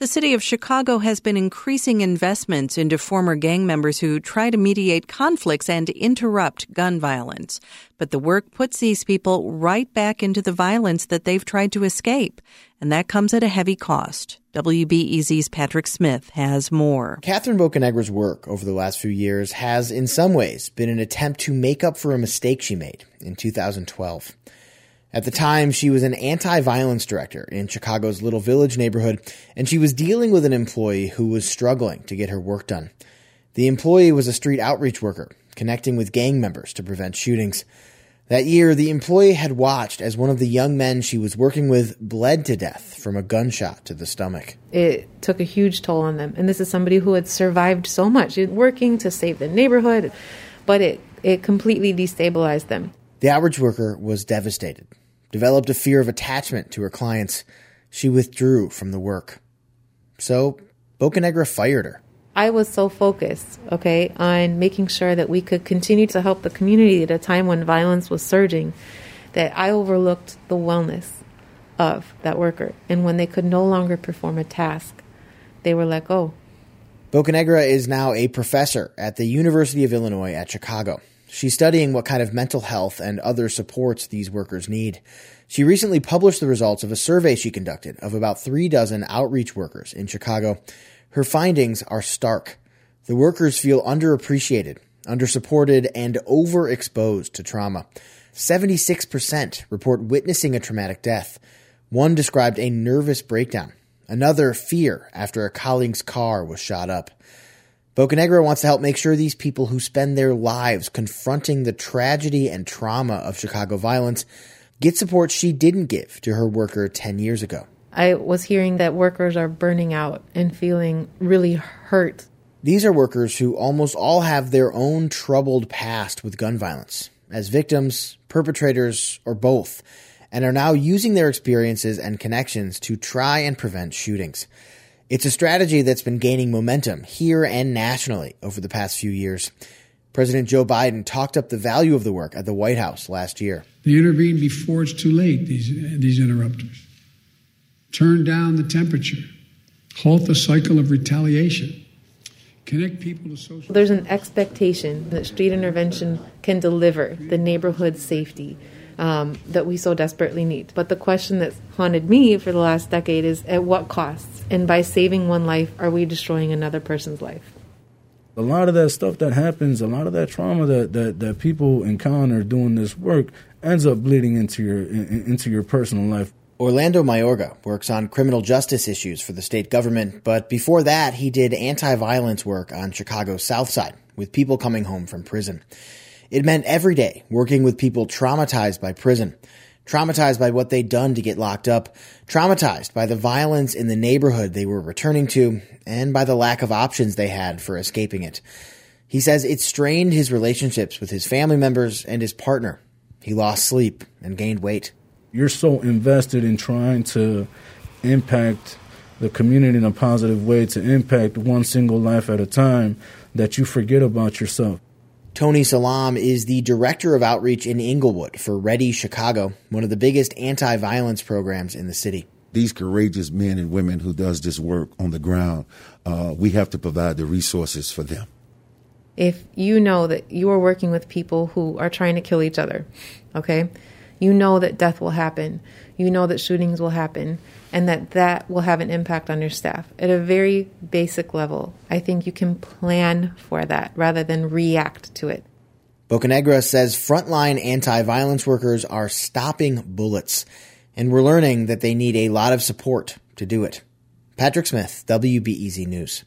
The city of Chicago has been increasing investments into former gang members who try to mediate conflicts and interrupt gun violence. But the work puts these people right back into the violence that they've tried to escape. And that comes at a heavy cost. WBEZ's Patrick Smith has more. Catherine Bocanegra's work over the last few years has, in some ways, been an attempt to make up for a mistake she made in 2012. At the time, she was an anti-violence director in Chicago's Little Village neighborhood, and she was dealing with an employee who was struggling to get her work done. The employee was a street outreach worker, connecting with gang members to prevent shootings. That year, the employee had watched as one of the young men she was working with bled to death from a gunshot to the stomach. It took a huge toll on them. And this is somebody who had survived so much, working to save the neighborhood, but it, it completely destabilized them. The outreach worker was devastated developed a fear of attachment to her clients. She withdrew from the work. So, Bocanegra fired her. I was so focused, okay, on making sure that we could continue to help the community at a time when violence was surging that I overlooked the wellness of that worker. And when they could no longer perform a task, they were let go. Bocanegra is now a professor at the University of Illinois at Chicago. She's studying what kind of mental health and other supports these workers need. She recently published the results of a survey she conducted of about three dozen outreach workers in Chicago. Her findings are stark. The workers feel underappreciated, undersupported, and overexposed to trauma. 76% report witnessing a traumatic death. One described a nervous breakdown. Another, fear after a colleague's car was shot up. Bocanegra wants to help make sure these people who spend their lives confronting the tragedy and trauma of Chicago violence get support she didn't give to her worker 10 years ago. I was hearing that workers are burning out and feeling really hurt. These are workers who almost all have their own troubled past with gun violence, as victims, perpetrators, or both, and are now using their experiences and connections to try and prevent shootings. It's a strategy that's been gaining momentum here and nationally over the past few years. President Joe Biden talked up the value of the work at the White House last year. They intervene before it's too late, these, these interrupters. Turn down the temperature, halt the cycle of retaliation, connect people to social. There's an expectation that street intervention can deliver the neighborhood safety um, that we so desperately need. But the question that's haunted me for the last decade is at what cost? And by saving one life, are we destroying another person's life? A lot of that stuff that happens, a lot of that trauma that, that, that people encounter doing this work ends up bleeding into your in, into your personal life. Orlando Mayorga works on criminal justice issues for the state government, but before that, he did anti-violence work on Chicago's South Side with people coming home from prison. It meant every day working with people traumatized by prison, traumatized by what they'd done to get locked up, traumatized by the violence in the neighborhood they were returning to, and by the lack of options they had for escaping it. He says it strained his relationships with his family members and his partner. He lost sleep and gained weight. You're so invested in trying to impact the community in a positive way, to impact one single life at a time, that you forget about yourself. Tony Salam is the director of outreach in Englewood for READI Chicago, one of the biggest anti-violence programs in the city. These courageous men and women who does this work on the ground, uh, we have to provide the resources for them. If you know that you are working with people who are trying to kill each other, okay, you know that death will happen, you know that shootings will happen, and that that will have an impact on your staff. At a very basic level, I think you can plan for that rather than react to it. Bocanegra says frontline anti-violence workers are stopping bullets, and we're learning that they need a lot of support to do it. Patrick Smith, WBEZ News.